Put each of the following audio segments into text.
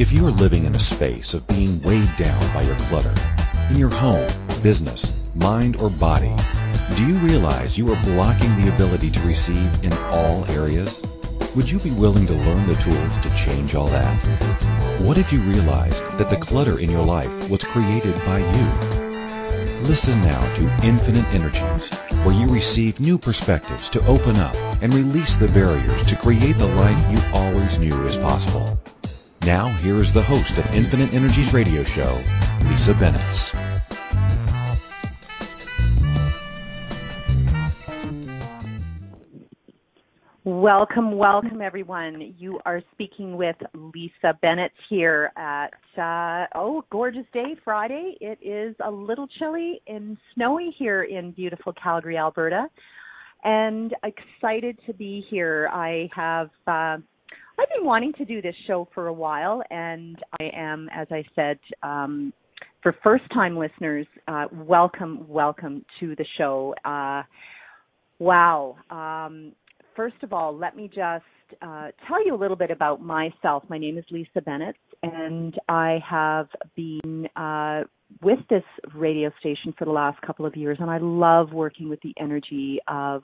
If you are living in a space of being weighed down by your clutter, in your home, business, mind, or body, do you realize you are blocking the ability to receive in all areas? Would you be willing to learn the tools to change all that? What if you realized that the clutter in your life was created by you? Listen now to Infinite Energies, where you receive new perspectives to open up and release the barriers to create the life you always knew is possible. Now, here is the host of Infinite Energies radio show, Lisa Bennett. Welcome, welcome everyone. You are speaking with Lisa Bennett here at, uh, oh, gorgeous day, Friday. It is a little chilly and snowy here in beautiful Calgary, Alberta. And excited to be here. I have, uh, I've been wanting to do this show for a while, and I am, as I said, um, for first time listeners, uh, welcome, welcome to the show. Uh, wow. Um, first of all, let me just uh, tell you a little bit about myself. My name is Lisa Bennett, and I have been uh, with this radio station for the last couple of years, and I love working with the energy of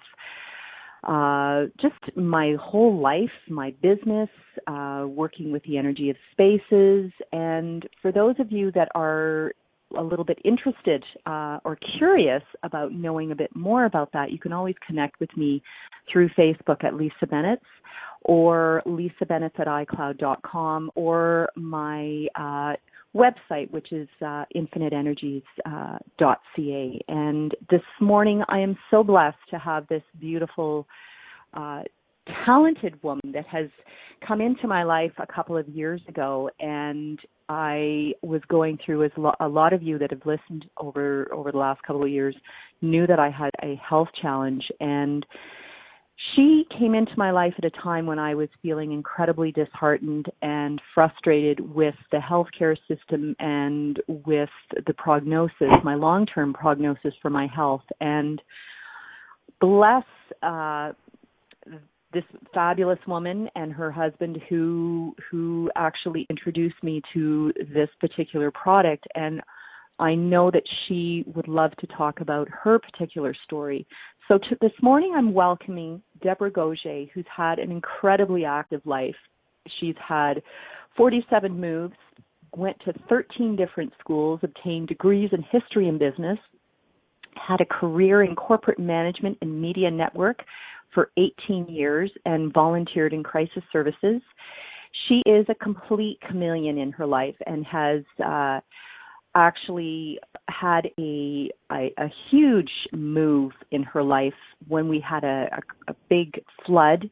uh, just my whole life, my business, uh, working with the energy of spaces. And for those of you that are a little bit interested uh, or curious about knowing a bit more about that, you can always connect with me through Facebook at Lisa Bennett or Lisa Bennett at iCloud.com or my uh, website, which is uh, infiniteenergies.ca. Uh, and this morning, I am so blessed to have this beautiful, uh, talented woman that has come into my life a couple of years ago, and I was going through as lo- a lot of you that have listened over over the last couple of years knew that I had a health challenge and she came into my life at a time when I was feeling incredibly disheartened and frustrated with the healthcare system and with the prognosis, my long term prognosis for my health. And bless uh, this fabulous woman and her husband who who actually introduced me to this particular product and I know that she would love to talk about her particular story. So to, this morning, I'm welcoming Deborah Gauger, who's had an incredibly active life. She's had 47 moves, went to 13 different schools, obtained degrees in history and business, had a career in corporate management and media network for 18 years, and volunteered in crisis services. She is a complete chameleon in her life and has uh, actually had a, a, a huge move in her life when we had a, a, a big flood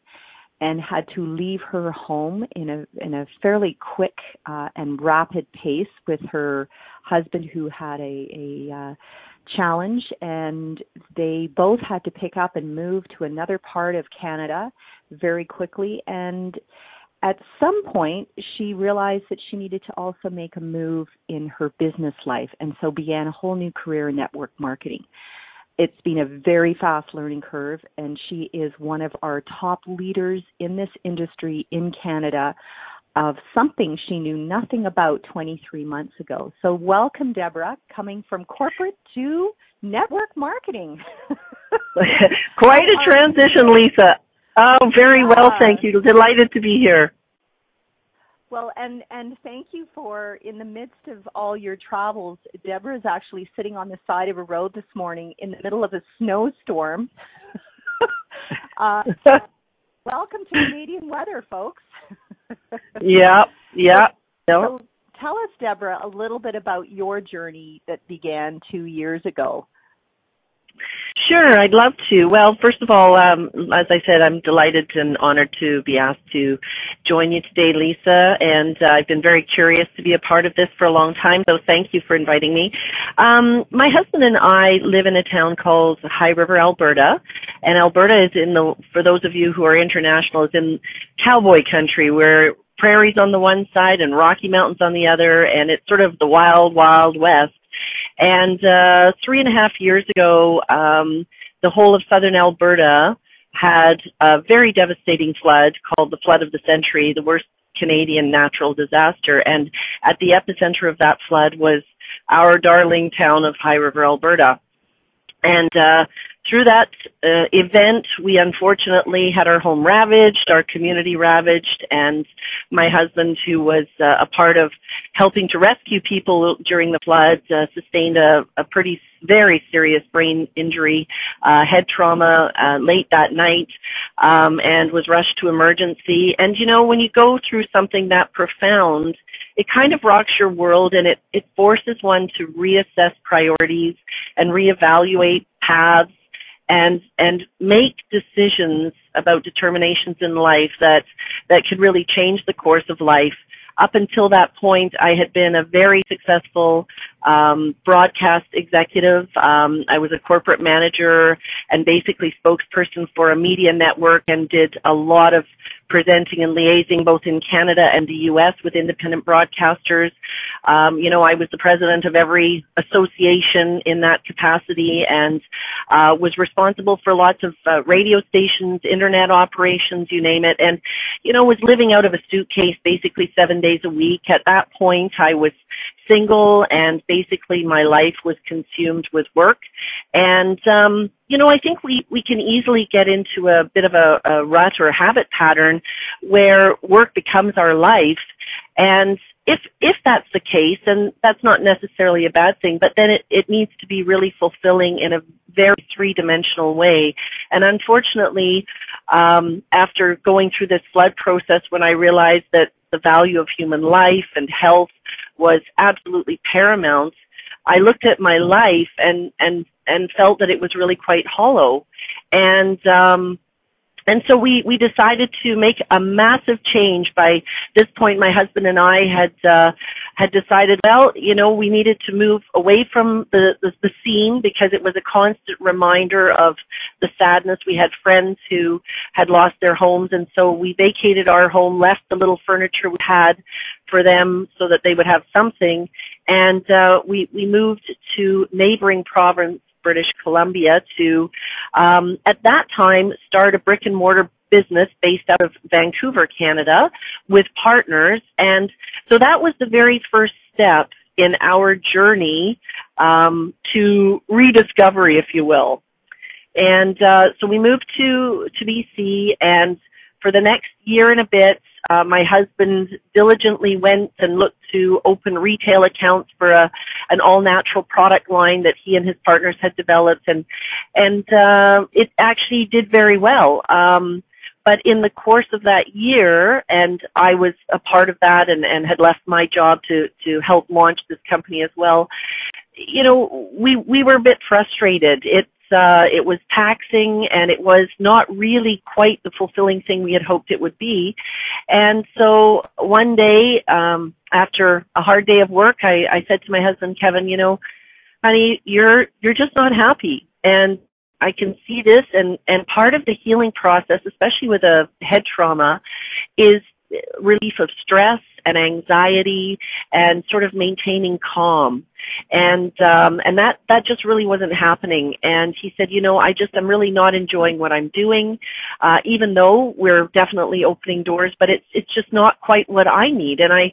and had to leave her home in a in a fairly quick uh, and rapid pace with her husband who had a, a uh, challenge. And they both had to pick up and move to another part of Canada very quickly. And at some point, she realized that she needed to also make a move in her business life and so began a whole new career in network marketing. It's been a very fast learning curve, and she is one of our top leaders in this industry in Canada of something she knew nothing about 23 months ago. So, welcome, Deborah, coming from corporate to network marketing. Quite a transition, Lisa. Oh, very well, thank you. Delighted to be here. Well, and and thank you for in the midst of all your travels. Deborah is actually sitting on the side of a road this morning in the middle of a snowstorm. uh, welcome to Canadian weather, folks. yeah, yeah. So, so tell us, Deborah, a little bit about your journey that began two years ago. Sure, I'd love to. Well, first of all, um, as I said, I'm delighted and honored to be asked to join you today, Lisa. And uh, I've been very curious to be a part of this for a long time, so thank you for inviting me. Um, my husband and I live in a town called High River, Alberta, and Alberta is in the. For those of you who are international, is in cowboy country where prairies on the one side and Rocky Mountains on the other, and it's sort of the wild, wild west. And uh, three and a half years ago, um, the whole of southern Alberta had a very devastating flood called the flood of the century, the worst Canadian natural disaster. And at the epicenter of that flood was our darling town of High River, Alberta. And uh, through that uh, event, we unfortunately had our home ravaged, our community ravaged, and my husband, who was uh, a part of helping to rescue people during the floods, uh, sustained a, a pretty very serious brain injury, uh, head trauma uh, late that night, um, and was rushed to emergency. And you know, when you go through something that profound, it kind of rocks your world and it, it forces one to reassess priorities and reevaluate paths and and make decisions about determinations in life that that could really change the course of life up until that point, I had been a very successful um, broadcast executive. Um, I was a corporate manager and basically spokesperson for a media network and did a lot of presenting and liaising both in Canada and the U.S. with independent broadcasters. Um, you know, I was the president of every association in that capacity and uh, was responsible for lots of uh, radio stations, internet operations, you name it, and you know, was living out of a suitcase basically seven days a week. At that point, I was single and basically my life was consumed with work. And, um, you know, I think we, we can easily get into a bit of a, a rut or a habit pattern where work becomes our life. And if, if that's the case, and that's not necessarily a bad thing, but then it, it needs to be really fulfilling in a very three-dimensional way. And unfortunately, um, after going through this flood process, when I realized that the value of human life and health was absolutely paramount, I looked at my life and and and felt that it was really quite hollow. And um and so we we decided to make a massive change by this point my husband and I had uh had decided well you know we needed to move away from the, the the scene because it was a constant reminder of the sadness. We had friends who had lost their homes and so we vacated our home left the little furniture we had for them so that they would have something. And uh we we moved to neighboring province British Columbia to, um, at that time, start a brick and mortar business based out of Vancouver, Canada, with partners. And so that was the very first step in our journey um, to rediscovery, if you will. And uh, so we moved to to BC, and for the next year and a bit, uh, my husband diligently went and looked to open retail accounts for a an all natural product line that he and his partners had developed, and and uh, it actually did very well. Um, but in the course of that year, and I was a part of that, and and had left my job to to help launch this company as well. You know, we we were a bit frustrated. It uh, it was taxing and it was not really quite the fulfilling thing we had hoped it would be. And so one day, um, after a hard day of work, I, I said to my husband, Kevin, you know, honey, you're, you're just not happy. And I can see this and, and part of the healing process, especially with a head trauma, is relief of stress and anxiety and sort of maintaining calm. And um and that that just really wasn't happening. And he said you know i just i'm really not enjoying what i'm doing uh even though we're definitely opening doors but it's it's just not quite what i need. And i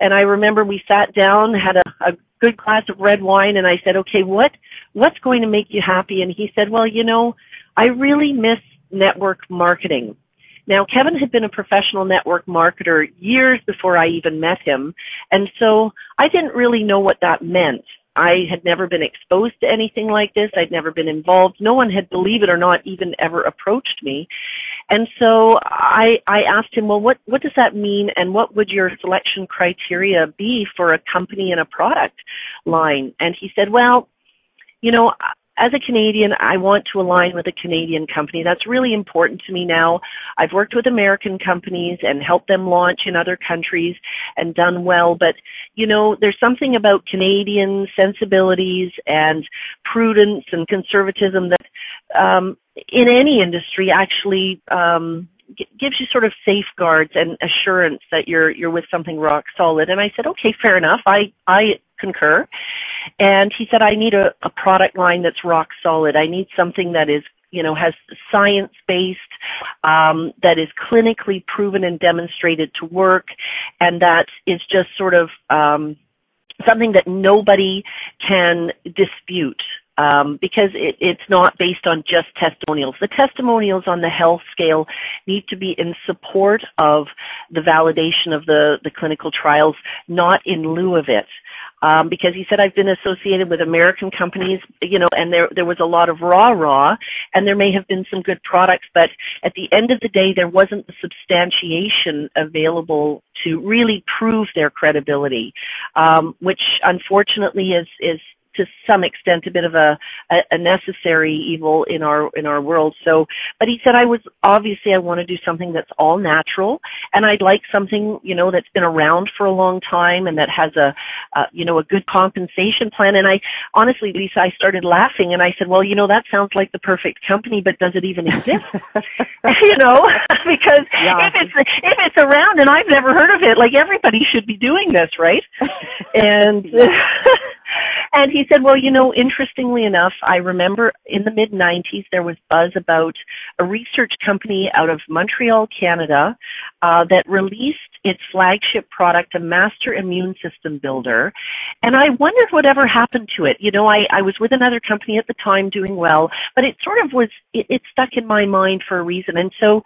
and i remember we sat down had a, a good glass of red wine and i said okay what what's going to make you happy? And he said well you know i really miss network marketing now, Kevin had been a professional network marketer years before I even met him, and so I didn't really know what that meant. I had never been exposed to anything like this. I'd never been involved. No one had, believe it or not, even ever approached me. And so I, I asked him, well, what, what does that mean and what would your selection criteria be for a company and a product line? And he said, well, you know, as a Canadian, I want to align with a Canadian company. That's really important to me now. I've worked with American companies and helped them launch in other countries and done well, but you know, there's something about Canadian sensibilities and prudence and conservatism that um, in any industry actually um, gives you sort of safeguards and assurance that you're you're with something rock solid. And I said, okay, fair enough. I I concur. And he said, I need a, a product line that's rock solid. I need something that is you know, has science based, um, that is clinically proven and demonstrated to work, and that is just sort of um, something that nobody can dispute um, because it, it's not based on just testimonials. The testimonials on the health scale need to be in support of the validation of the, the clinical trials, not in lieu of it. Um, because he said I've been associated with American companies, you know, and there there was a lot of raw raw, and there may have been some good products, but at the end of the day, there wasn't the substantiation available to really prove their credibility, um, which unfortunately is is to some extent a bit of a, a, a necessary evil in our in our world. So, but he said I was obviously I want to do something that's all natural, and I'd like something you know that's been around for a long time and that has a, a you know a good compensation plan. And I honestly, Lisa, I started laughing and I said, well, you know that sounds like the perfect company, but does it even exist? you know, because yeah. if it's if it's around and I've never heard of it, like everybody should be doing this, right? and. And he said, well, you know, interestingly enough, I remember in the mid 90s there was buzz about a research company out of Montreal, Canada, uh, that released its flagship product, a master immune system builder. And I wondered whatever happened to it. You know, I, I was with another company at the time doing well, but it sort of was, it, it stuck in my mind for a reason. And so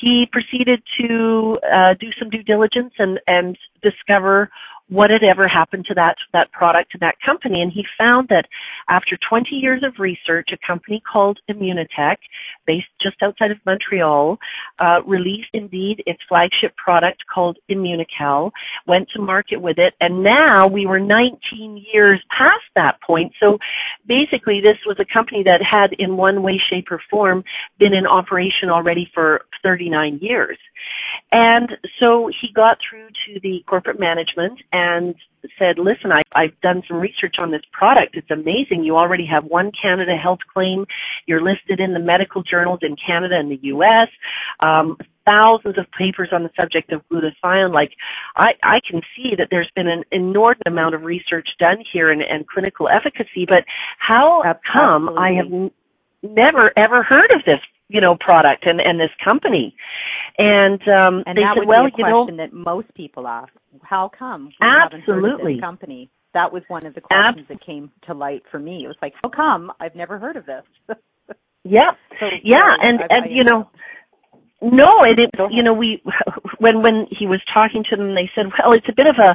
he proceeded to uh, do some due diligence and, and discover what had ever happened to that that product and that company. And he found that after 20 years of research a company called Immunotec based just outside of Montreal uh, released indeed its flagship product called Immunocal went to market with it and now we were 19 years past that point. So basically this was a company that had in one way shape or form been in operation already for 39 years and so he got through to the corporate management and said, listen, I, I've done some research on this product. It's amazing. You already have one Canada health claim. You're listed in the medical journals in Canada and the U.S. Um, thousands of papers on the subject of glutathione. Like, I, I can see that there's been an inordinate amount of research done here and, and clinical efficacy, but how come Absolutely. I have n- never ever heard of this you know product and and this company. And um and they that said would well be a you question know that most people ask. How come we absolutely this company? That was one of the questions Ab- that came to light for me. It was like how come i've never heard of this? Yeah. So, yeah so and I, and I, you know no, and it, you know, we, when, when he was talking to them, they said, well, it's a bit of a,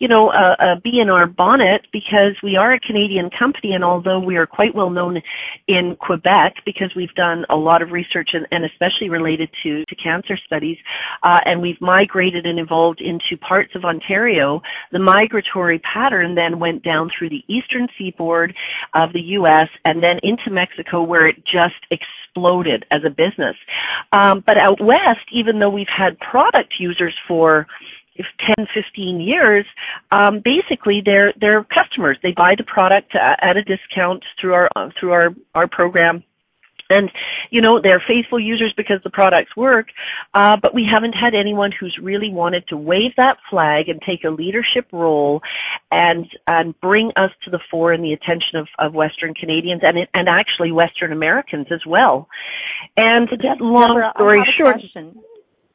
you know, a, a bee in our bonnet because we are a Canadian company and although we are quite well known in Quebec because we've done a lot of research and, and especially related to, to cancer studies, uh, and we've migrated and evolved into parts of Ontario, the migratory pattern then went down through the eastern seaboard of the U.S. and then into Mexico where it just exploded as a business. Um, but out west, even though we've had product users for 10, 15 years, um, basically they're they're customers. They buy the product at a discount through our through our our program and, you know, they're faithful users because the products work, uh, but we haven't had anyone who's really wanted to wave that flag and take a leadership role and, and bring us to the fore in the attention of, of Western Canadians and, and actually Western Americans as well. And long Deborah, story short. Question.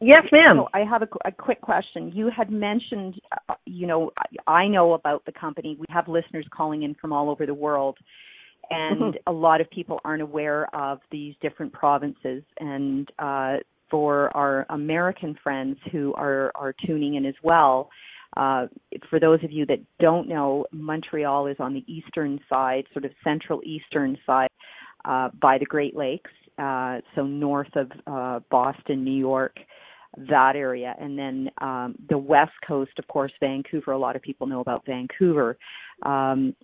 Yes, ma'am. So I have a, a, quick question. You had mentioned, uh, you know, I know about the company. We have listeners calling in from all over the world and mm-hmm. a lot of people aren't aware of these different provinces and uh, for our American friends who are are tuning in as well uh, for those of you that don't know, Montreal is on the eastern side, sort of central eastern side, uh, by the Great Lakes, uh, so north of uh, Boston, New York, that area, and then um, the west coast, of course, Vancouver. A lot of people know about Vancouver. Um,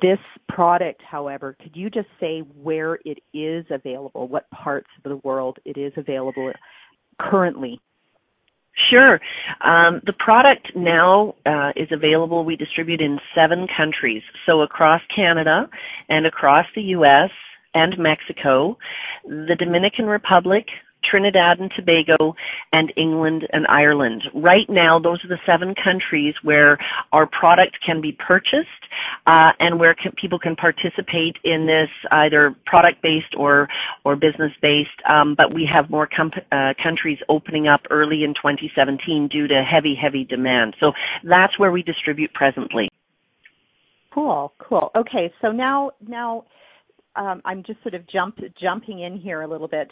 this product, however, could you just say where it is available, what parts of the world it is available currently? Sure. Um, the product now uh, is available. We distribute in seven countries, so across Canada and across the U.S. and Mexico, the Dominican Republic, Trinidad and Tobago, and England and Ireland. Right now, those are the seven countries where our product can be purchased uh, and where can, people can participate in this either product based or or business based. Um, but we have more uh, countries opening up early in 2017 due to heavy heavy demand. So that's where we distribute presently. Cool, cool. Okay, so now now um, I'm just sort of jump jumping in here a little bit.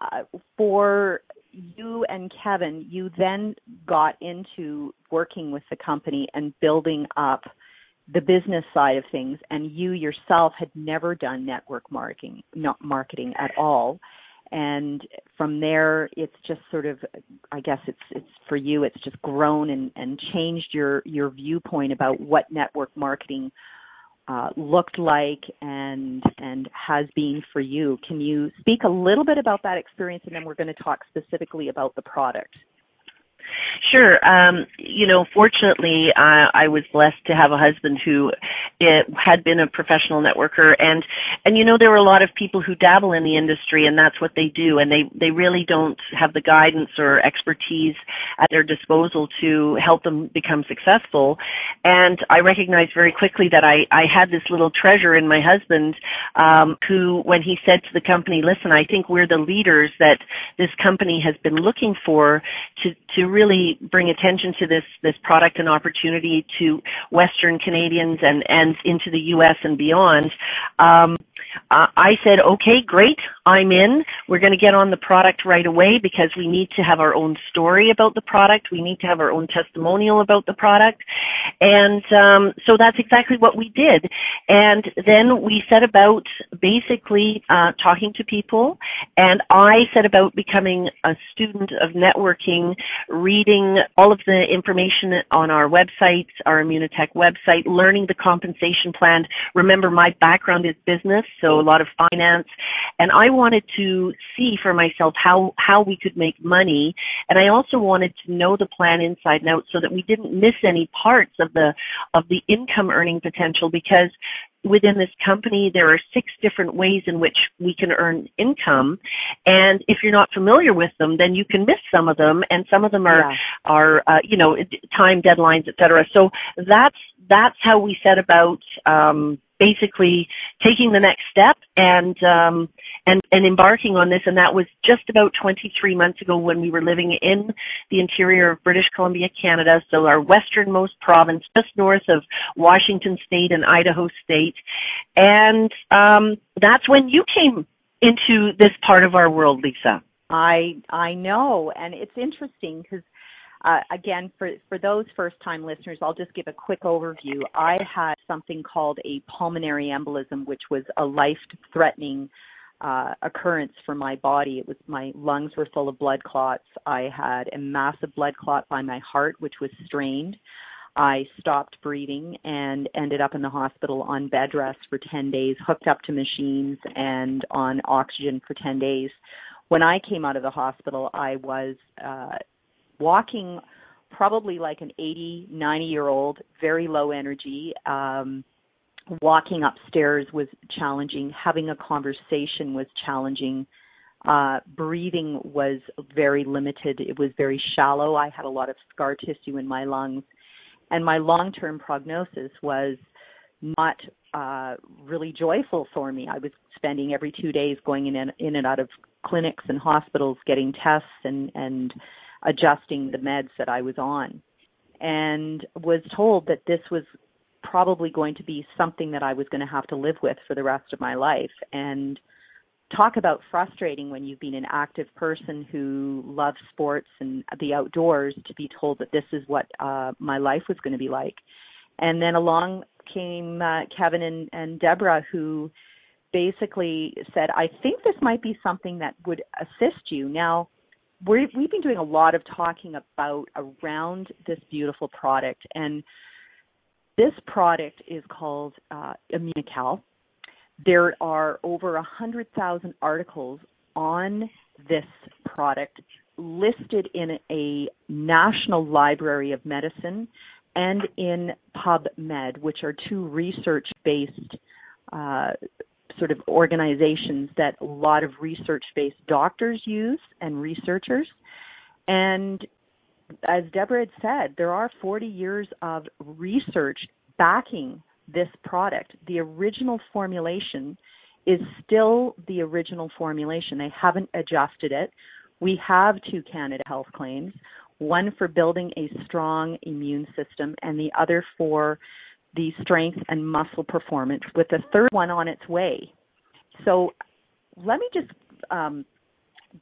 Uh, for you and Kevin, you then got into working with the company and building up the business side of things, and you yourself had never done network marketing, not marketing at all. And from there, it's just sort of, I guess it's it's for you, it's just grown and, and changed your your viewpoint about what network marketing uh, looked like and and has been for you. Can you speak a little bit about that experience, and then we're going to talk specifically about the product. Sure. Um, you know, fortunately, uh, I was blessed to have a husband who it, had been a professional networker, and and you know, there are a lot of people who dabble in the industry, and that's what they do, and they they really don't have the guidance or expertise at their disposal to help them become successful. And I recognized very quickly that I I had this little treasure in my husband, um, who, when he said to the company, "Listen, I think we're the leaders that this company has been looking for to to really bring attention to this this product and opportunity to Western Canadians and and into the U.S. and beyond. Um, I said, okay, great, I'm in. We're going to get on the product right away because we need to have our own story about the product. We need to have our own testimonial about the product. And um, so that's exactly what we did. And then we set about basically uh, talking to people. And I set about becoming a student of networking, reading all of the information on our website, our Immunotec website, learning the compensation plan. Remember, my background is business, so a lot of finance. And I wanted to see for myself how, how we could make money. And I also wanted to know the plan inside and out so that we didn't miss any parts of the, of the income earning potential because within this company, there are six different ways in which we can earn income. And if you're not familiar with them, then you can miss some of them and some of them are, yeah. are, uh, you know, time deadlines, et cetera. So that's, that's how we set about, um, basically taking the next step and um and and embarking on this. And that was just about 23 months ago when we were living in the interior of British Columbia Canada. So our westernmost province just north of Washington state and Idaho state. And um that's when you came into this part of our world Lisa. I I know. And it's interesting uh, again, for, for those first time listeners, I'll just give a quick overview. I had something called a pulmonary embolism, which was a life threatening uh, occurrence for my body. It was my lungs were full of blood clots. I had a massive blood clot by my heart, which was strained. I stopped breathing and ended up in the hospital on bed rest for 10 days, hooked up to machines and on oxygen for 10 days. When I came out of the hospital, I was uh, walking probably like an 80, 90 year old, very low energy. Um, walking upstairs was challenging. Having a conversation was challenging. Uh, breathing was very limited. It was very shallow. I had a lot of scar tissue in my lungs. And my long term prognosis was not uh, really joyful for me. I was spending every two days going in and, in and out of clinics and hospitals getting tests and, and adjusting the meds that I was on and was told that this was probably going to be something that I was going to have to live with for the rest of my life. And talk about frustrating when you've been an active person who loves sports and the outdoors to be told that this is what uh my life was going to be like. And then along came uh, Kevin and, and Deborah who basically said I think this might be something that would assist you. Now we we've been doing a lot of talking about around this beautiful product, and this product is called uh, Immunocal. There are over a hundred thousand articles on this product listed in a National Library of Medicine and in PubMed, which are two research-based uh, sort of organizations that a lot of research based doctors use and researchers. And as Deborah had said, there are 40 years of research backing this product. The original formulation is still the original formulation. They haven't adjusted it. We have two Canada Health claims one for building a strong immune system, and the other for the strength and muscle performance, with the third one on its way. So let me just, um,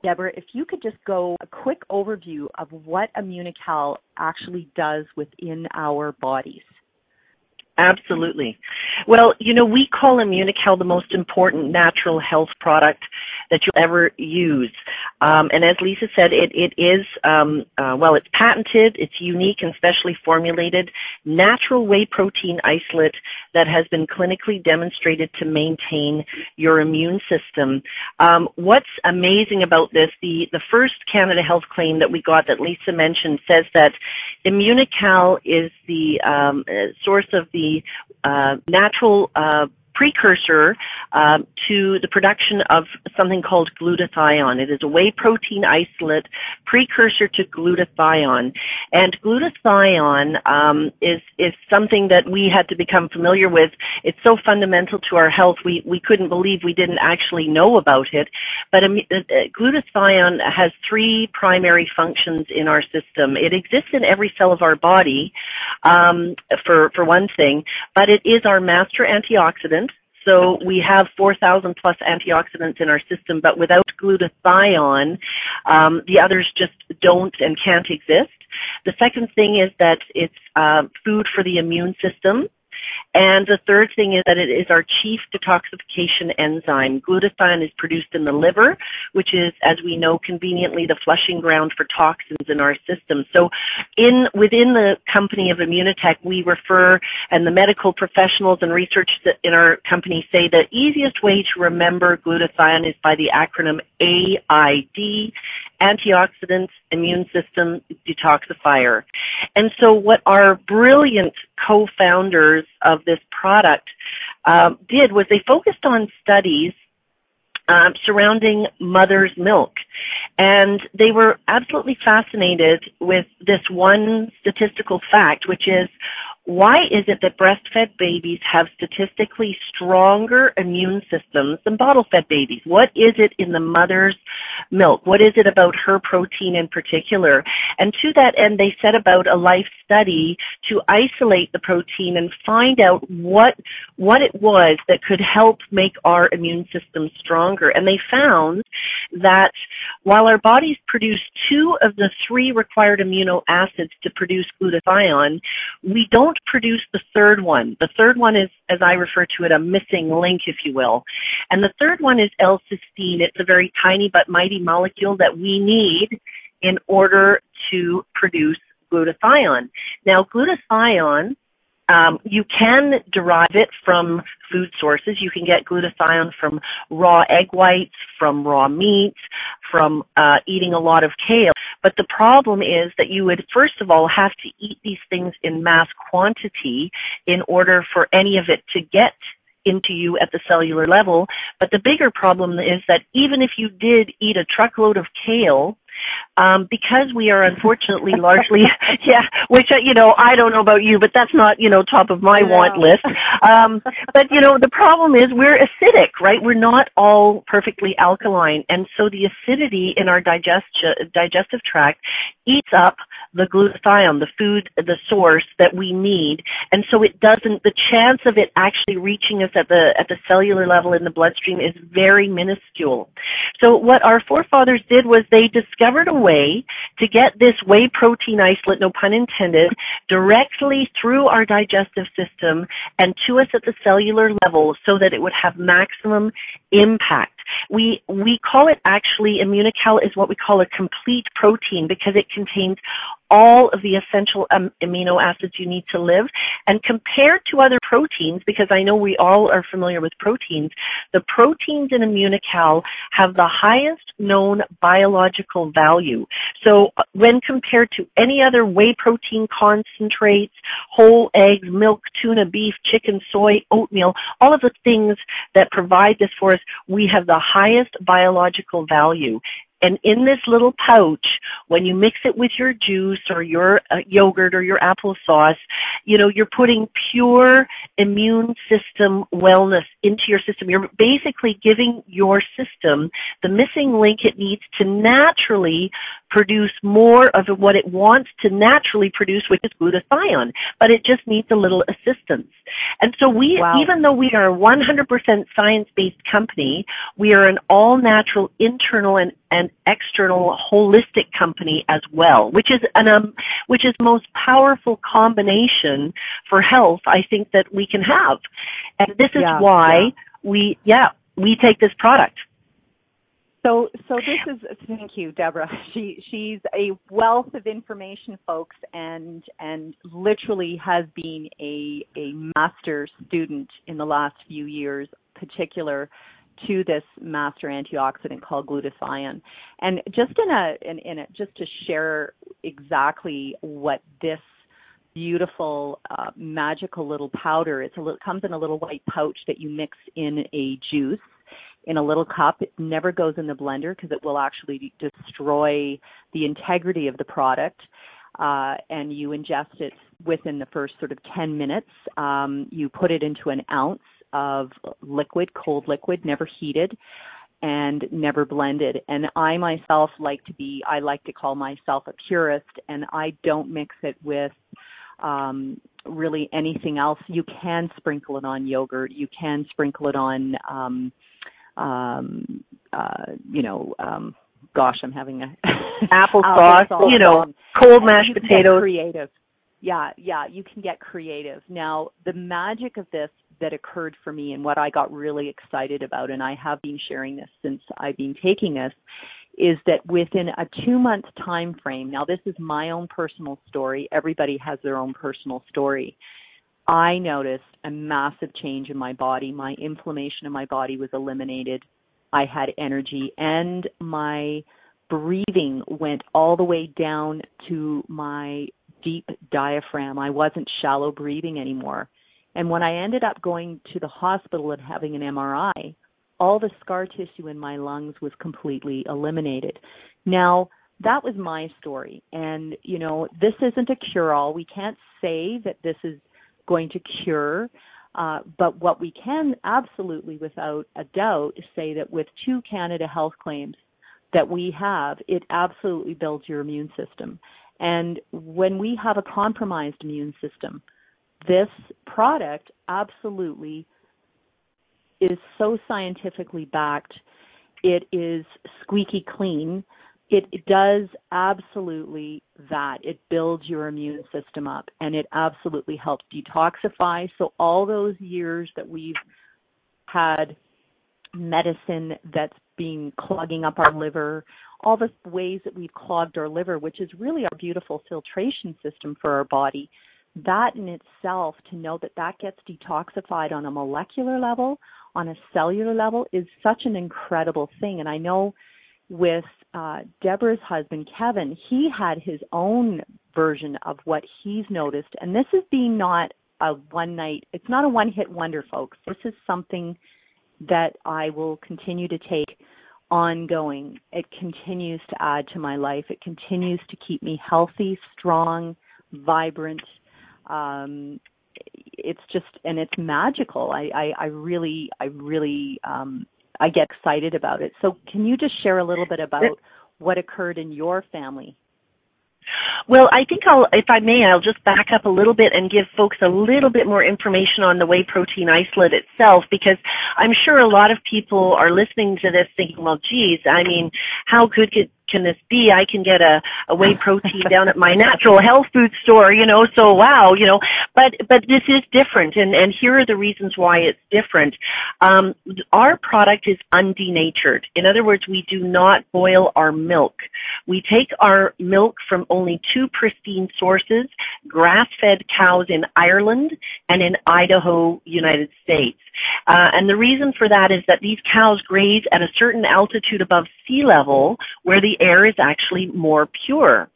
Deborah, if you could just go a quick overview of what Immunocal actually does within our bodies. Absolutely. Well, you know, we call Immunocal the most important natural health product that you'll ever use. Um, and as Lisa said, it, it is, um, uh, well, it's patented, it's unique and specially formulated natural whey protein isolate that has been clinically demonstrated to maintain your immune system. Um, what's amazing about this, the, the first Canada Health claim that we got that Lisa mentioned says that Immunocal is the um, source of the uh, natural uh, precursor um, to the production of something called glutathione. It is a whey protein isolate precursor to glutathione, and glutathione um, is is something that we had to become familiar with. It's so fundamental to our health. We we couldn't believe we didn't actually know about it. But um, uh, glutathione has three primary functions in our system. It exists in every cell of our body, um, for for one thing, but it is our master antioxidant so we have 4,000 plus antioxidants in our system, but without glutathione, um, the others just don't and can't exist. The second thing is that it's uh, food for the immune system. And the third thing is that it is our chief detoxification enzyme. Glutathione is produced in the liver, which is, as we know, conveniently the flushing ground for toxins in our system. So in, within the company of Immunotec, we refer, and the medical professionals and research in our company say the easiest way to remember glutathione is by the acronym AID, antioxidants, immune system detoxifier. And so what our brilliant co-founders of this product uh, did was they focused on studies um, surrounding mother's milk. And they were absolutely fascinated with this one statistical fact, which is why is it that breastfed babies have statistically stronger immune systems than bottle fed babies? What is it in the mother's milk? What is it about her protein in particular? And to that end, they set about a life study to isolate the protein and find out what, what it was that could help make our immune system stronger. And they found that while our bodies produce two of the three required amino acids to produce glutathione, we don't don't produce the third one. The third one is, as I refer to it, a missing link, if you will. And the third one is L-cysteine. It's a very tiny but mighty molecule that we need in order to produce glutathione. Now, glutathione um, you can derive it from food sources. You can get glutathione from raw egg whites, from raw meats, from uh, eating a lot of kale. But the problem is that you would first of all have to eat these things in mass quantity in order for any of it to get into you at the cellular level. But the bigger problem is that even if you did eat a truckload of kale, um, because we are unfortunately largely, yeah, which, uh, you know, I don't know about you, but that's not, you know, top of my yeah. want list. Um, but, you know, the problem is we're acidic, right? We're not all perfectly alkaline. And so the acidity in our digest, digestive tract eats up the glutathione, the food, the source that we need. And so it doesn't, the chance of it actually reaching us at the, at the cellular level in the bloodstream is very minuscule. So what our forefathers did was they discovered a way to get this whey protein isolate, no pun intended, directly through our digestive system and to us at the cellular level so that it would have maximum impact. We, we call it actually, Immunocal is what we call a complete protein because it contains all of the essential um, amino acids you need to live. And compared to other proteins, because I know we all are familiar with proteins, the proteins in Immunocal have the highest known biological value. So uh, when compared to any other whey protein concentrates, whole eggs, milk, tuna, beef, chicken, soy, oatmeal, all of the things that provide this for us, we have the highest biological value. And in this little pouch, when you mix it with your juice or your uh, yogurt or your applesauce, you know, you're putting pure immune system wellness into your system. You're basically giving your system the missing link it needs to naturally produce more of what it wants to naturally produce, which is glutathione. But it just needs a little assistance. And so we, wow. even though we are a 100% science-based company, we are an all-natural internal and, and external holistic company as well, which is an, um, which is most powerful combination for health I think that we can have. And this is yeah, why yeah. we, yeah, we take this product. So, so this is thank you, Deborah. She she's a wealth of information, folks, and and literally has been a a master student in the last few years, particular to this master antioxidant called glutathione. And just in a in, in a, just to share exactly what this beautiful uh, magical little powder it's a little comes in a little white pouch that you mix in a juice in a little cup. It never goes in the blender because it will actually destroy the integrity of the product. Uh, and you ingest it within the first sort of 10 minutes. Um, you put it into an ounce of liquid, cold liquid, never heated and never blended. And I myself like to be, I like to call myself a purist and I don't mix it with um, really anything else. You can sprinkle it on yogurt. You can sprinkle it on um, um, uh, you know, um, gosh, I'm having a applesauce, applesauce, you know, cold mashed potatoes. Creative. Yeah, yeah, you can get creative. Now, the magic of this that occurred for me and what I got really excited about, and I have been sharing this since I've been taking this, is that within a two month time frame, now this is my own personal story, everybody has their own personal story. I noticed a massive change in my body. My inflammation in my body was eliminated. I had energy and my breathing went all the way down to my deep diaphragm. I wasn't shallow breathing anymore. And when I ended up going to the hospital and having an MRI, all the scar tissue in my lungs was completely eliminated. Now, that was my story. And, you know, this isn't a cure all. We can't say that this is going to cure. Uh, but what we can absolutely, without a doubt, say that with two Canada Health claims that we have, it absolutely builds your immune system. And when we have a compromised immune system, this product absolutely is so scientifically backed. It is squeaky clean it, it does absolutely that. It builds your immune system up and it absolutely helps detoxify. So all those years that we've had medicine that's been clogging up our liver, all the ways that we've clogged our liver, which is really our beautiful filtration system for our body, that in itself to know that that gets detoxified on a molecular level, on a cellular level is such an incredible thing. And I know with uh, Deborah's husband, Kevin, he had his own version of what he's noticed. And this is being not a one night, it's not a one hit wonder, folks. This is something that I will continue to take ongoing. It continues to add to my life. It continues to keep me healthy, strong, vibrant. Um, it's just and it's magical. I, I, I really I really um, I get excited about it. So can you just share a little bit about what occurred in your family? Well, I think I'll, if I may, I'll just back up a little bit and give folks a little bit more information on the whey protein isolate itself because I'm sure a lot of people are listening to this thinking, well, geez, I mean, how good could, can this be? I can get a, a whey protein down at my natural health food store, you know, so wow, you know, but, but this is different and, and here are the reasons why it's different. Um, our product is undenatured. In other words, we do not boil our milk. We take our milk from only two pristine sources, grass-fed cows in Ireland and in Idaho, United States. Uh, and the reason for that is that these cows graze at a certain altitude above sea level where the air is actually more pure.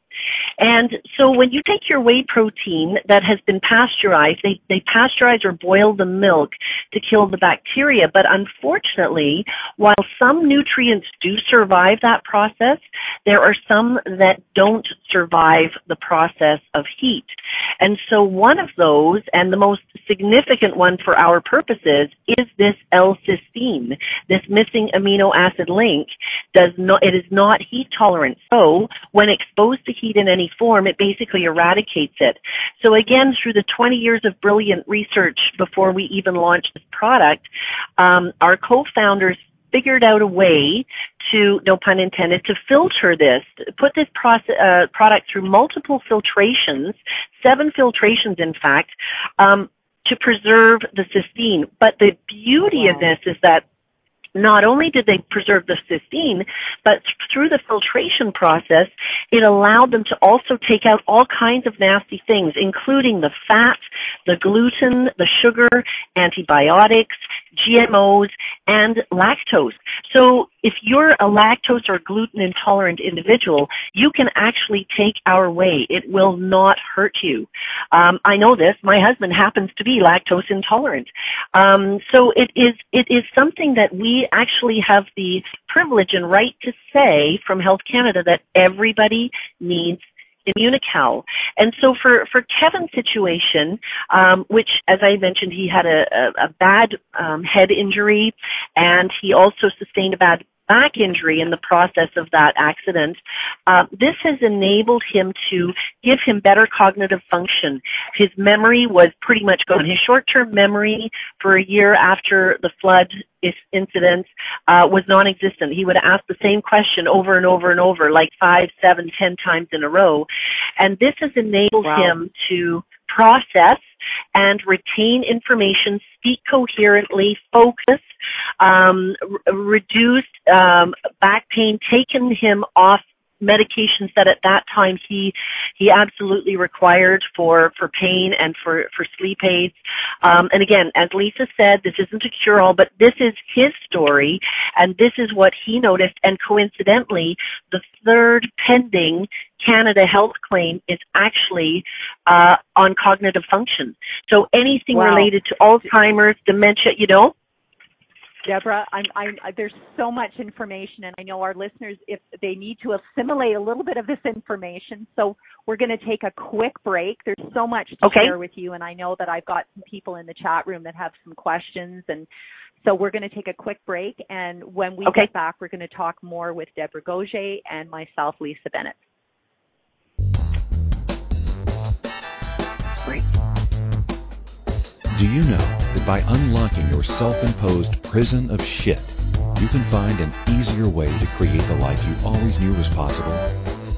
And so when you take your whey protein that has been pasteurized, they, they pasteurize or boil the milk to kill the bacteria. But unfortunately, while some nutrients do survive that process, there are some that don't survive the process of heat. And so one of those, and the most significant one for our purposes, is this L-cysteine. This missing amino acid link does not, it is not heat tolerant. So when exposed to heat in any form, it basically eradicates it. So again, through the 20 years of brilliant research before we even launched this product, um, our co-founders figured out a way to, no pun intended, to filter this, put this process, uh, product through multiple filtrations, seven filtrations in fact, um, to preserve the cysteine. But the beauty wow. of this is that not only did they preserve the cysteine, but through the filtration process, it allowed them to also take out all kinds of nasty things, including the fat, the gluten, the sugar, antibiotics, GMOs, and lactose. So if you're a lactose or gluten intolerant individual, you can actually take our whey. It will not hurt you. Um, I know this. My husband happens to be lactose intolerant. Um, so it is it is something that we actually have the privilege and right to say from Health Canada that everybody needs Immunocal. And so for, for Kevin's situation, um, which as I mentioned, he had a, a, a bad um, head injury and he also sustained a bad back injury in the process of that accident, uh, this has enabled him to give him better cognitive function. His memory was pretty much gone. His short-term memory for a year after the flood incident uh, was non-existent. He would ask the same question over and over and over, like five, seven, ten times in a row, and this has enabled wow. him to process and retain information, speak coherently, focus, um, r- reduced um, back pain, taken him off medications that at that time he he absolutely required for for pain and for for sleep aids um and again as lisa said this isn't a cure all but this is his story and this is what he noticed and coincidentally the third pending canada health claim is actually uh on cognitive function so anything wow. related to alzheimer's dementia you know Deborah, I'm, I'm, there's so much information, and I know our listeners, if they need to assimilate a little bit of this information, so we're going to take a quick break. There's so much to okay. share with you, and I know that I've got some people in the chat room that have some questions, and so we're going to take a quick break, and when we okay. get back, we're going to talk more with Deborah Gauger and myself, Lisa Bennett. Do you know that by unlocking your self-imposed prison of shit, you can find an easier way to create the life you always knew was possible?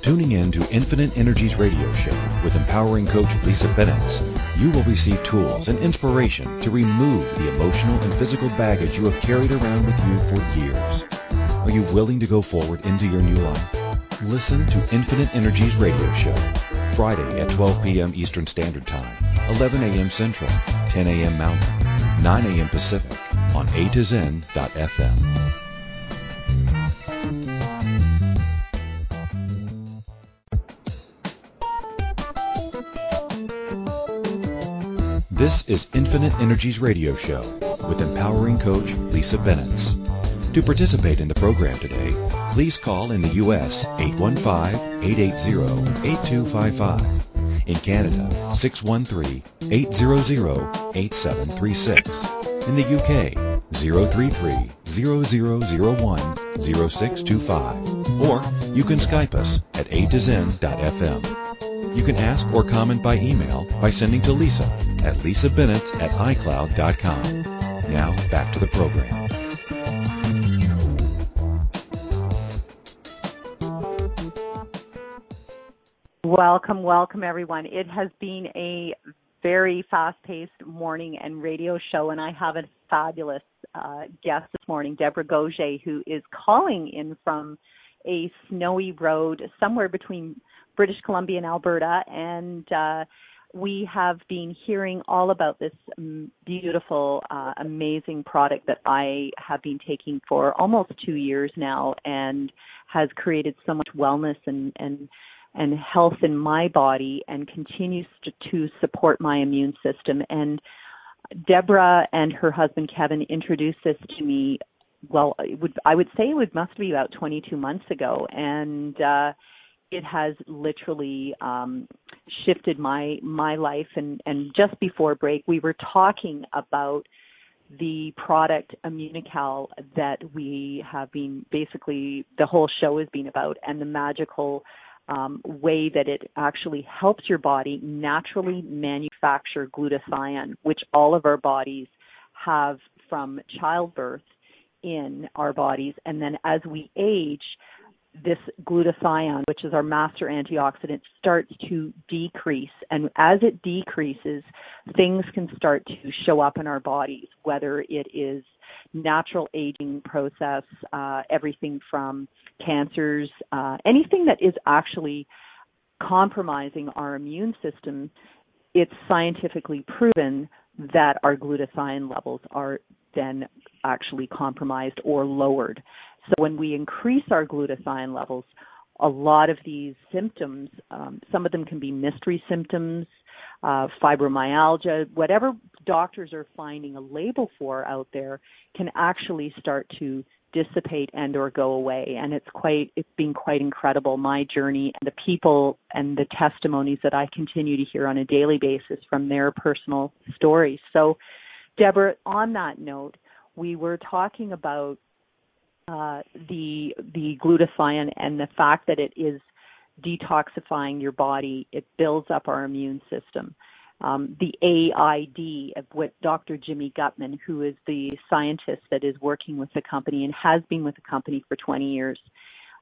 Tuning in to Infinite Energies radio show with empowering coach Lisa Bennett, you will receive tools and inspiration to remove the emotional and physical baggage you have carried around with you for years. Are you willing to go forward into your new life? Listen to Infinite Energies radio show Friday at 12 p.m. Eastern Standard Time, 11 a.m. Central, 10 a.m. Mountain, 9 a.m. Pacific on A to Zen.fm. This is Infinite Energies Radio Show with empowering coach Lisa Bennett. To participate in the program today, please call in the U.S. 815-880-8255. In Canada, 613-800-8736. In the UK, 033-0001-0625. Or you can Skype us at a to zen.fm. You can ask or comment by email by sending to Lisa at lisabennett at icloud.com. Now back to the program. Welcome, welcome, everyone. It has been a very fast paced morning and radio show, and I have a fabulous uh, guest this morning, Deborah Gauger, who is calling in from a snowy road somewhere between British Columbia and Alberta. And uh, we have been hearing all about this um, beautiful, uh, amazing product that I have been taking for almost two years now and has created so much wellness and, and and health in my body and continues to, to support my immune system. And Deborah and her husband Kevin introduced this to me. Well, would, I would say it would must be about 22 months ago, and uh, it has literally um, shifted my my life. And and just before break, we were talking about the product Immunocal that we have been basically the whole show has been about, and the magical um, way that it actually helps your body naturally manufacture glutathione, which all of our bodies have from childbirth in our bodies. And then as we age, this glutathione, which is our master antioxidant, starts to decrease. And as it decreases, things can start to show up in our bodies, whether it is natural aging process, uh, everything from cancers, uh, anything that is actually compromising our immune system, it's scientifically proven that our glutathione levels are then actually compromised or lowered. So when we increase our glutathione levels, a lot of these symptoms, um, some of them can be mystery symptoms, uh, fibromyalgia, whatever doctors are finding a label for out there, can actually start to dissipate and or go away. And it's quite it's been quite incredible my journey and the people and the testimonies that I continue to hear on a daily basis from their personal stories. So Deborah on that note we were talking about uh, the the glutathione and the fact that it is detoxifying your body it builds up our immune system um, the AID of what Dr. Jimmy Gutman, who is the scientist that is working with the company and has been with the company for 20 years.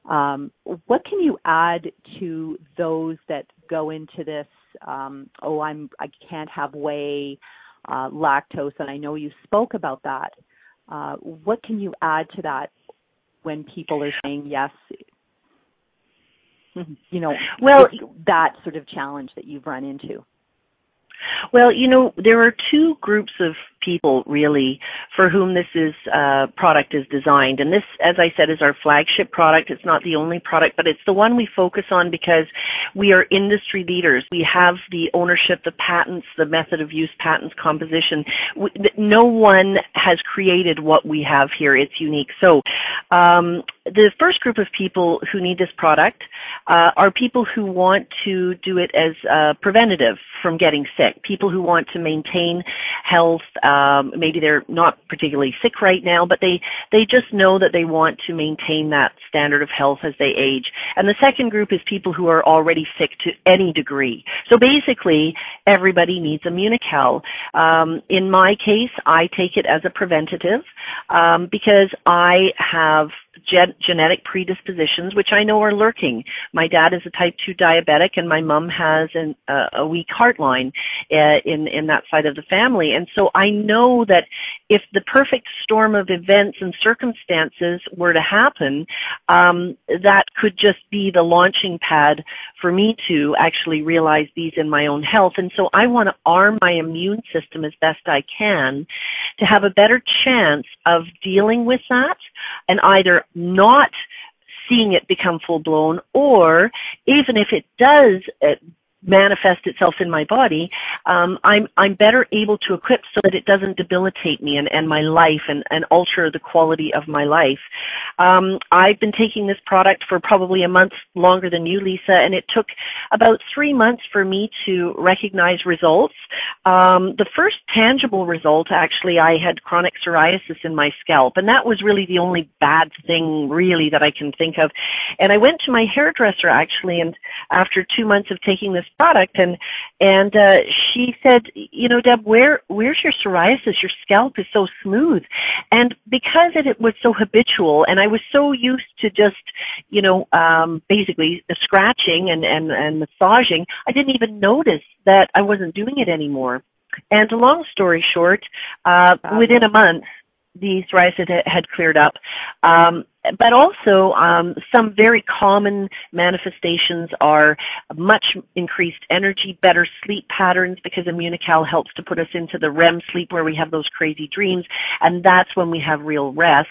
Um, what can you add to those that go into this? Um, oh, I'm I can't have whey, uh, lactose, and I know you spoke about that. Uh, what can you add to that when people are saying yes? You know, well, that sort of challenge that you've run into. Well, you know, there are two groups of people really for whom this is uh, product is designed, and this, as I said, is our flagship product. It's not the only product, but it's the one we focus on because we are industry leaders. We have the ownership, the patents, the method of use patents, composition. No one has created what we have here. It's unique. So, um, the first group of people who need this product uh, are people who want to do it as uh, preventative from getting sick. People who want to maintain health. Um, maybe they're not particularly sick right now, but they they just know that they want to maintain that standard of health as they age. And the second group is people who are already sick to any degree. So basically, everybody needs Immunocal. Um, in my case, I take it as a preventative um, because I have gen- genetic predispositions, which I know are lurking. My dad is a type 2 diabetic and my mom has an, uh, a weak heart line uh, in, in that side of the family. And so I know that if the perfect storm of events and circumstances were to happen, um, that could just be the launching pad for me to actually realize these in my own health. And so I want to arm my immune system as best I can to have a better chance of dealing with that and either not seeing it become full blown or even if it does uh, manifest itself in my body, um, I'm I'm better able to equip so that it doesn't debilitate me and, and my life and, and alter the quality of my life. Um, I've been taking this product for probably a month longer than you, Lisa, and it took about three months for me to recognize results. Um, the first tangible result, actually, I had chronic psoriasis in my scalp, and that was really the only bad thing really that I can think of. And I went to my hairdresser actually, and after two months of taking this product and and uh she said you know deb where where's your psoriasis? Your scalp is so smooth. And because it, it was so habitual and i was so used to just you know um basically scratching and and and massaging i didn't even notice that i wasn't doing it anymore. And long story short uh within a month the psoriasis had cleared up. Um but also um, some very common manifestations are much increased energy, better sleep patterns because Immunocal helps to put us into the REM sleep where we have those crazy dreams, and that's when we have real rest.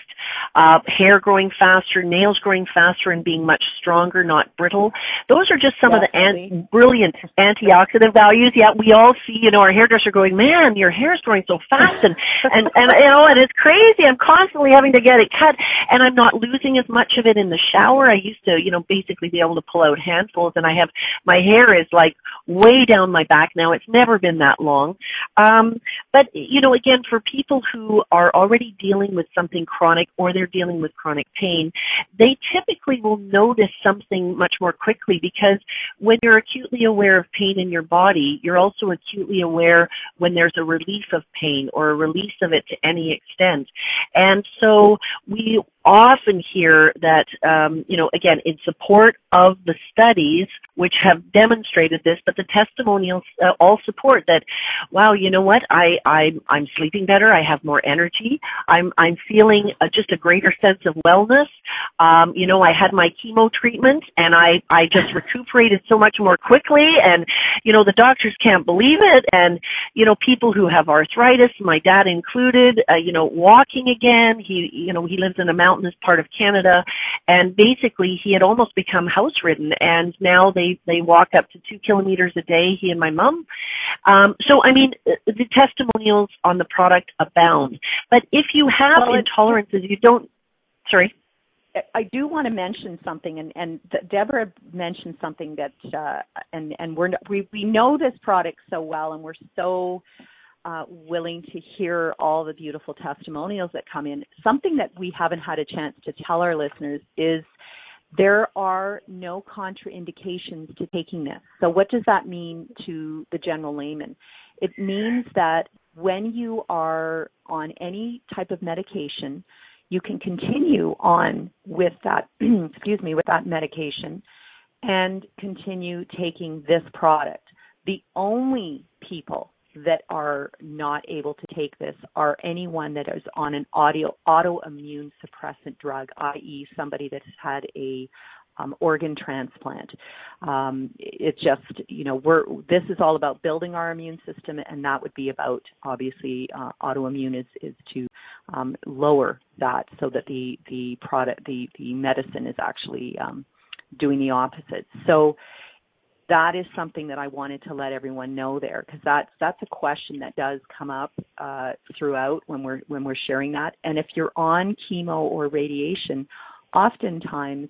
Uh, hair growing faster, nails growing faster, and being much stronger, not brittle. Those are just some Definitely. of the an- brilliant antioxidant values. Yeah, we all see, you know, our hairdresser going, "Man, your hair's growing so fast," and and and you know, and it's crazy. I'm constantly having to get it cut, and I'm not losing as much of it in the shower. I used to, you know, basically be able to pull out handfuls and I have, my hair is like way down my back now. It's never been that long. Um, but, you know, again, for people who are already dealing with something chronic or they're dealing with chronic pain, they typically will notice something much more quickly because when you're acutely aware of pain in your body, you're also acutely aware when there's a relief of pain or a release of it to any extent. And so we often hear that, um, you know, again, in support of the studies which have demonstrated this, but the testimonials uh, all support that, wow, you know what, I, I, I'm sleeping better, I have more energy, I'm, I'm feeling a, just a greater sense of wellness. Um, you know, I had my chemo treatment and I, I just recuperated so much more quickly and, you know, the doctors can't believe it. And, you know, people who have arthritis, my dad included, uh, you know, walking again, he, you know, he lives in a mountain mountainous part of Canada, and basically he had almost become house ridden, and now they they walk up to two kilometers a day. He and my mom. Um, so I mean, the testimonials on the product abound. But if you have well, intolerances, you don't. Sorry. I do want to mention something, and, and Deborah mentioned something that, uh, and and we're we we know this product so well, and we're so uh, willing to hear all the beautiful testimonials that come in. Something that we haven't had a chance to tell our listeners is there are no contraindications to taking this. So, what does that mean to the general layman? It means that when you are on any type of medication, you can continue on with that, excuse me, with that medication and continue taking this product. The only people that are not able to take this are anyone that is on an audio, autoimmune suppressant drug, i.e., somebody that has had a um, organ transplant. Um, it just, you know, we're this is all about building our immune system, and that would be about obviously uh, autoimmune is is to um, lower that so that the the product the the medicine is actually um, doing the opposite. So that is something that I wanted to let everyone know there because that's that's a question that does come up uh, throughout when we're when we're sharing that. And if you're on chemo or radiation, oftentimes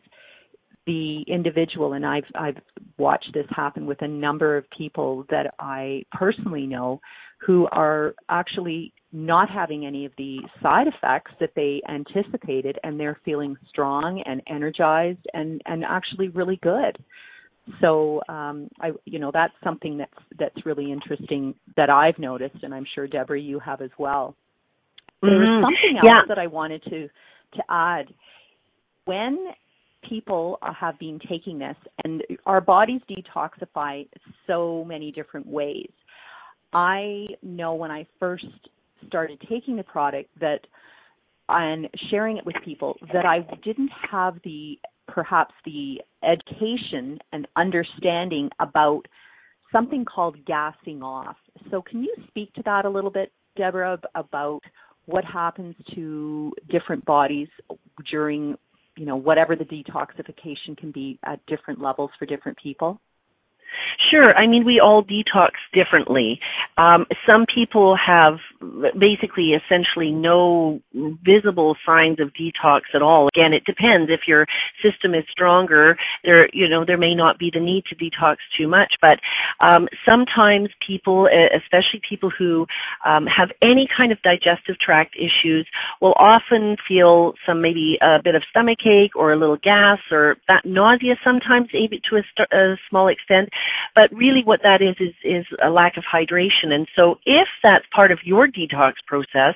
the individual and I've I've watched this happen with a number of people that I personally know who are actually not having any of the side effects that they anticipated and they're feeling strong and energized and and actually really good so um, I, you know, that's something that's that's really interesting that I've noticed, and I'm sure Deborah, you have as well. Mm-hmm. There's something else yeah. that I wanted to to add. When people have been taking this, and our bodies detoxify so many different ways. I know when I first started taking the product that and sharing it with people that I didn't have the perhaps the education and understanding about something called gassing off. So, can you speak to that a little bit, Deborah, about what happens to different bodies during, you know, whatever the detoxification can be at different levels for different people? Sure. I mean, we all detox differently. Um, some people have basically essentially no visible signs of detox at all. Again, it depends. If your system is stronger, there, you know, there may not be the need to detox too much, but um, sometimes people, especially people who um, have any kind of digestive tract issues, will often feel some maybe a bit of stomach ache or a little gas or that nausea sometimes, maybe to a, st- a small extent. But really what that is is is a lack of hydration. And so if that's part of your detox process,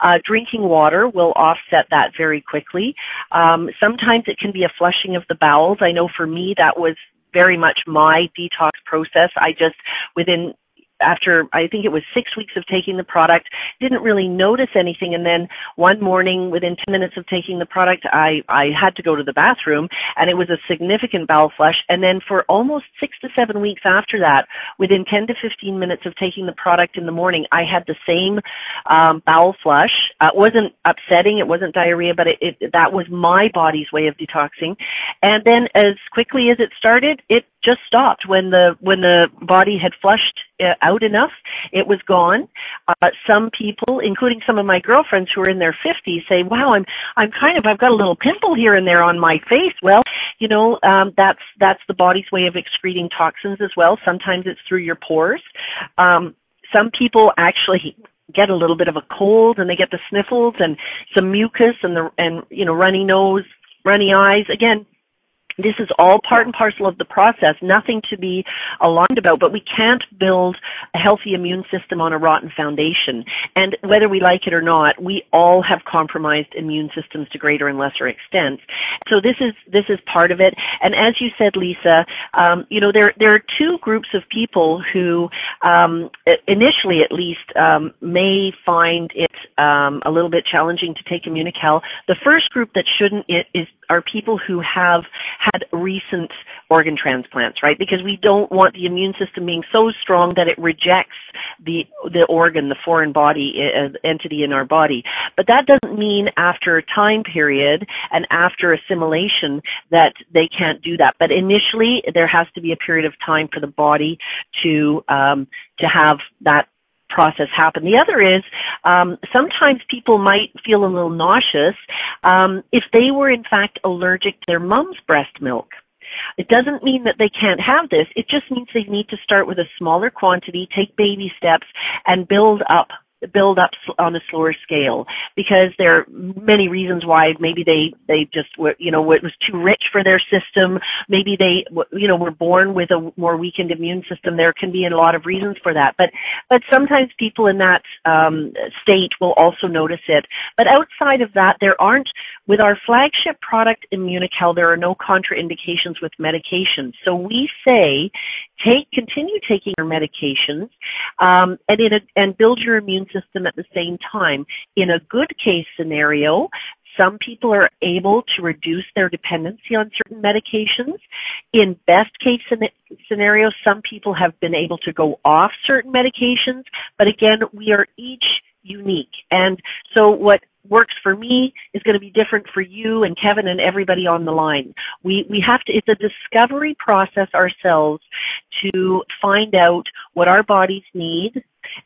uh, drinking water will offset that very quickly. Um, sometimes it can be a flushing of the bowels. I know for me that was very much my detox process. I just within after I think it was six weeks of taking the product, didn't really notice anything. And then one morning, within 10 minutes of taking the product, I, I had to go to the bathroom and it was a significant bowel flush. And then for almost six to seven weeks after that, within 10 to 15 minutes of taking the product in the morning, I had the same um, bowel flush. Uh, it wasn't upsetting. It wasn't diarrhea, but it, it, that was my body's way of detoxing. And then as quickly as it started, it just stopped when the when the body had flushed out enough it was gone. Uh, some people including some of my girlfriends who are in their 50s say wow i'm i'm kind of i've got a little pimple here and there on my face. Well you know um that's that's the body's way of excreting toxins as well. Sometimes it's through your pores. Um some people actually get a little bit of a cold and they get the sniffles and some mucus and the and you know runny nose runny eyes. Again this is all part and parcel of the process, nothing to be alarmed about, but we can't build a healthy immune system on a rotten foundation. And whether we like it or not, we all have compromised immune systems to greater and lesser extents. So this is, this is part of it. And as you said, Lisa, um, you know, there, there are two groups of people who, um, initially at least, um, may find it, um, a little bit challenging to take Immunocal. The first group that shouldn't is, are people who have had recent organ transplants, right? Because we don't want the immune system being so strong that it rejects the the organ, the foreign body uh, entity in our body. But that doesn't mean after a time period and after assimilation that they can't do that. But initially, there has to be a period of time for the body to um, to have that process happen. The other is um, sometimes people might feel a little nauseous um, if they were in fact allergic to their mom's breast milk. It doesn't mean that they can't have this. It just means they need to start with a smaller quantity, take baby steps, and build up build up on a slower scale because there are many reasons why maybe they they just were you know it was too rich for their system. Maybe they you know were born with a more weakened immune system. There can be a lot of reasons for that. But but sometimes people in that um state will also notice it. But outside of that there aren't with our flagship product Immunocal there are no contraindications with medications so we say take continue taking your medications um and in a, and build your immune system at the same time. In a good case scenario, some people are able to reduce their dependency on certain medications. In best case scenario, some people have been able to go off certain medications, but again, we are each unique. And so what works for me is going to be different for you and Kevin and everybody on the line. We we have to it's a discovery process ourselves to find out what our bodies need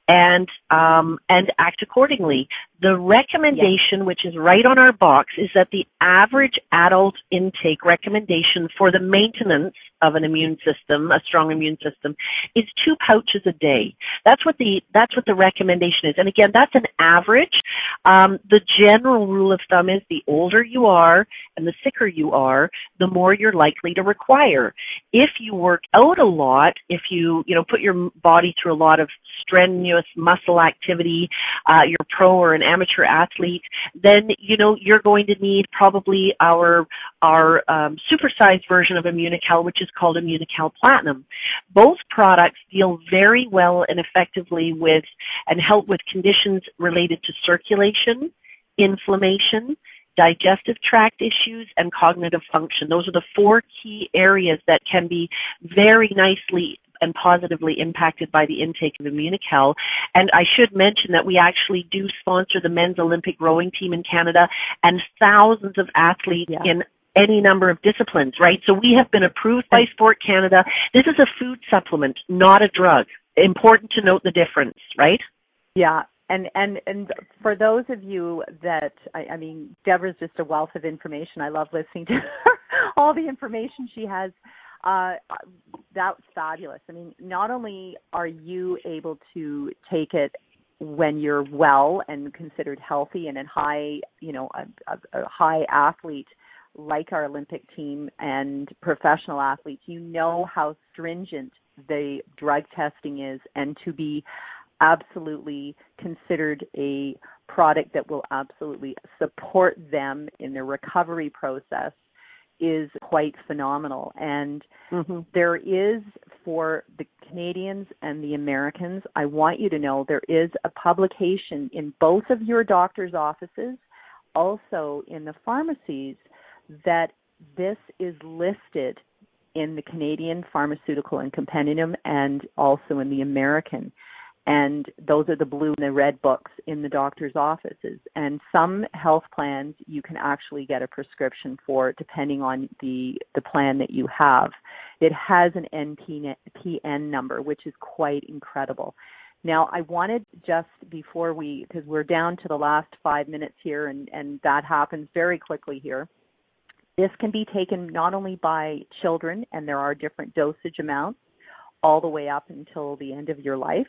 and um, and act accordingly. The recommendation, yes. which is right on our box, is that the average adult intake recommendation for the maintenance of an immune system, a strong immune system, is two pouches a day. That's what the that's what the recommendation is. And again, that's an average. Um, the general rule of thumb is the older you are and the sicker you are, the more you're likely to require. If you work out a lot, if you you know put your body through a lot of strenuous muscle activity, uh, you're pro or an amateur athlete, then you know you're going to need probably our our um, supersized version of Immunocal, which is called Immunocal Platinum. Both products deal very well and effectively with and help with conditions related to circulation, inflammation, digestive tract issues, and cognitive function. Those are the four key areas that can be very nicely and positively impacted by the intake of Immunocal. And I should mention that we actually do sponsor the men's Olympic rowing team in Canada and thousands of athletes yeah. in any number of disciplines, right? So we have been approved by Sport Canada. This is a food supplement, not a drug. Important to note the difference, right? Yeah, and and and for those of you that I, I mean, Deborah's just a wealth of information. I love listening to all the information she has. Uh, that's fabulous. I mean, not only are you able to take it when you're well and considered healthy and in high, you know, a, a, a high athlete like our Olympic team and professional athletes, you know how stringent the drug testing is and to be absolutely considered a product that will absolutely support them in their recovery process is quite phenomenal. And mm-hmm. there is for the Canadians and the Americans, I want you to know there is a publication in both of your doctor's offices, also in the pharmacies, that this is listed in the Canadian Pharmaceutical and Compendium and also in the American and those are the blue and the red books in the doctor's offices. And some health plans you can actually get a prescription for depending on the the plan that you have. It has an NPN number which is quite incredible. Now i wanted just before we because we're down to the last 5 minutes here and and that happens very quickly here. This can be taken not only by children and there are different dosage amounts all the way up until the end of your life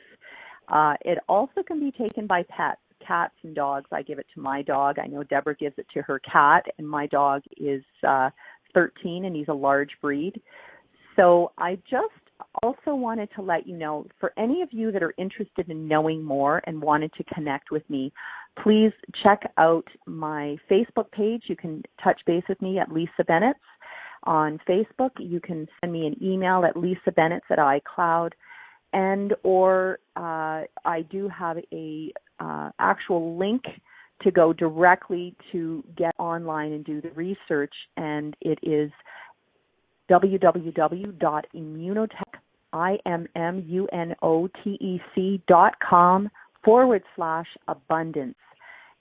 uh, it also can be taken by pets, cats and dogs. I give it to my dog. I know Deborah gives it to her cat, and my dog is uh, 13 and he's a large breed. So I just also wanted to let you know for any of you that are interested in knowing more and wanted to connect with me, please check out my Facebook page. You can touch base with me at Lisa Bennett's on Facebook. You can send me an email at Lisa Bennett's at iCloud and or uh, I do have a uh, actual link to go directly to get online and do the research, and it is www.immunotec, forward slash abundance.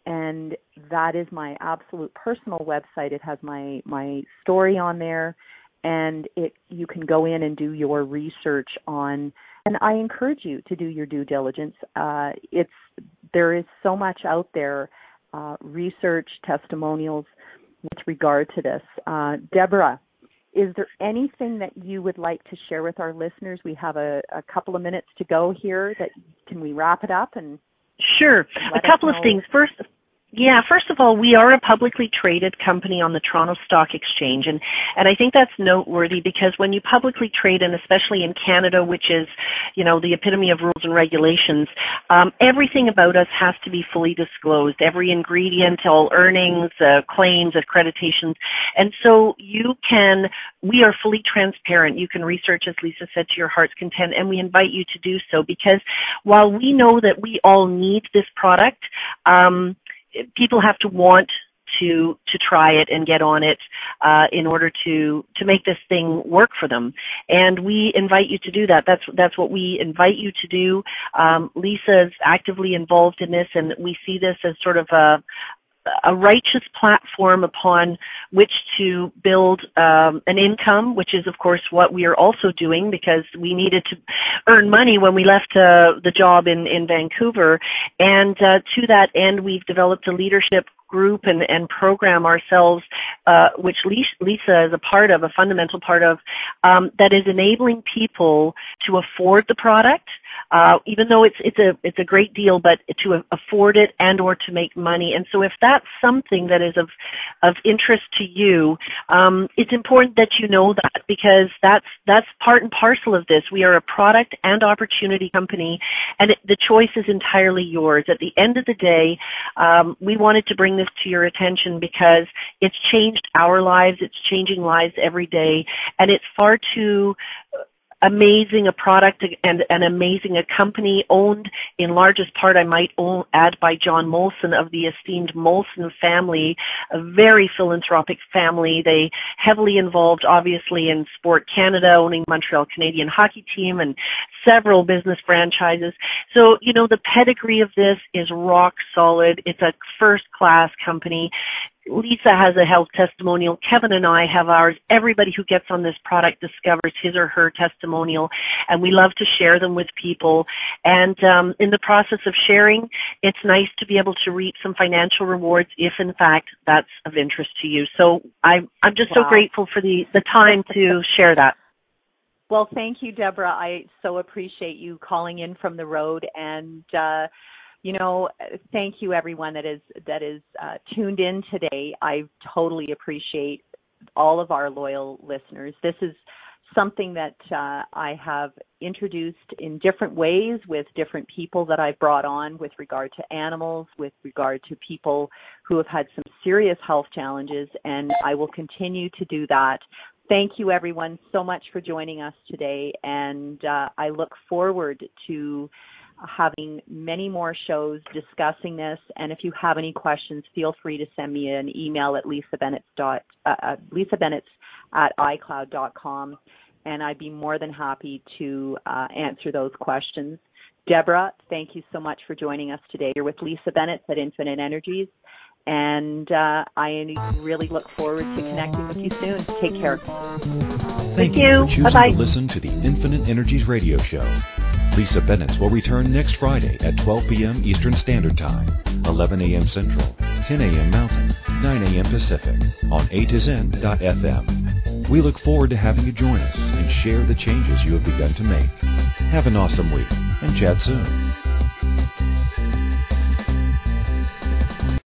And that is my absolute personal website. It has my, my story on there, and it you can go in and do your research on and I encourage you to do your due diligence. Uh, it's there is so much out there, uh, research, testimonials with regard to this. Uh, Deborah, is there anything that you would like to share with our listeners? We have a, a couple of minutes to go here. That can we wrap it up and Sure. A couple of things. First, yeah, first of all, we are a publicly traded company on the Toronto Stock Exchange and and I think that's noteworthy because when you publicly trade and especially in Canada which is, you know, the epitome of rules and regulations, um, everything about us has to be fully disclosed. Every ingredient, all earnings, uh, claims, accreditations. And so you can we are fully transparent. You can research as Lisa said to your heart's content and we invite you to do so because while we know that we all need this product, um, people have to want to to try it and get on it uh, in order to to make this thing work for them. And we invite you to do that. That's that's what we invite you to do. Um, Lisa is actively involved in this, and we see this as sort of a a righteous platform upon which to build um, an income, which is of course what we are also doing because we needed to earn money when we left uh, the job in in Vancouver, and uh, to that end, we've developed a leadership group and, and program ourselves, uh, which Lisa is a part of, a fundamental part of, um, that is enabling people to afford the product uh, even though it's it's a it's a great deal, but to afford it and or to make money. And so, if that's something that is of of interest to you, um, it's important that you know that because that's that's part and parcel of this. We are a product and opportunity company, and it, the choice is entirely yours. At the end of the day, um, we wanted to bring this to your attention because it's changed our lives. It's changing lives every day, and it's far too amazing a product and an amazing a company owned in largest part I might own, add by John Molson of the esteemed Molson family, a very philanthropic family. They heavily involved obviously in Sport Canada, owning Montreal Canadian hockey team and several business franchises. So, you know, the pedigree of this is rock solid. It's a first class company. Lisa has a health testimonial. Kevin and I have ours. Everybody who gets on this product discovers his or her testimonial, and we love to share them with people. And um, in the process of sharing, it's nice to be able to reap some financial rewards if, in fact, that's of interest to you. So I'm I'm just wow. so grateful for the the time to share that. Well, thank you, Deborah. I so appreciate you calling in from the road and. Uh, you know, thank you everyone that is that is uh, tuned in today. I totally appreciate all of our loyal listeners. This is something that uh, I have introduced in different ways with different people that I've brought on with regard to animals, with regard to people who have had some serious health challenges, and I will continue to do that. Thank you, everyone, so much for joining us today, and uh, I look forward to having many more shows discussing this. And if you have any questions, feel free to send me an email at lisa bennett dot uh, uh, at icloud.com, and I'd be more than happy to uh, answer those questions. Deborah, thank you so much for joining us today. You're with Lisa Bennett at Infinite Energies, and uh, I really look forward to connecting with you soon. Take care. Thank, Thank you, you. for choosing Bye-bye. to listen to the Infinite Energies radio show. Lisa Bennett will return next Friday at 12 p.m. Eastern Standard Time, 11 a.m. Central, 10 a.m. Mountain, 9 a.m. Pacific on A to Zen.fm. We look forward to having you join us and share the changes you have begun to make. Have an awesome week and chat soon.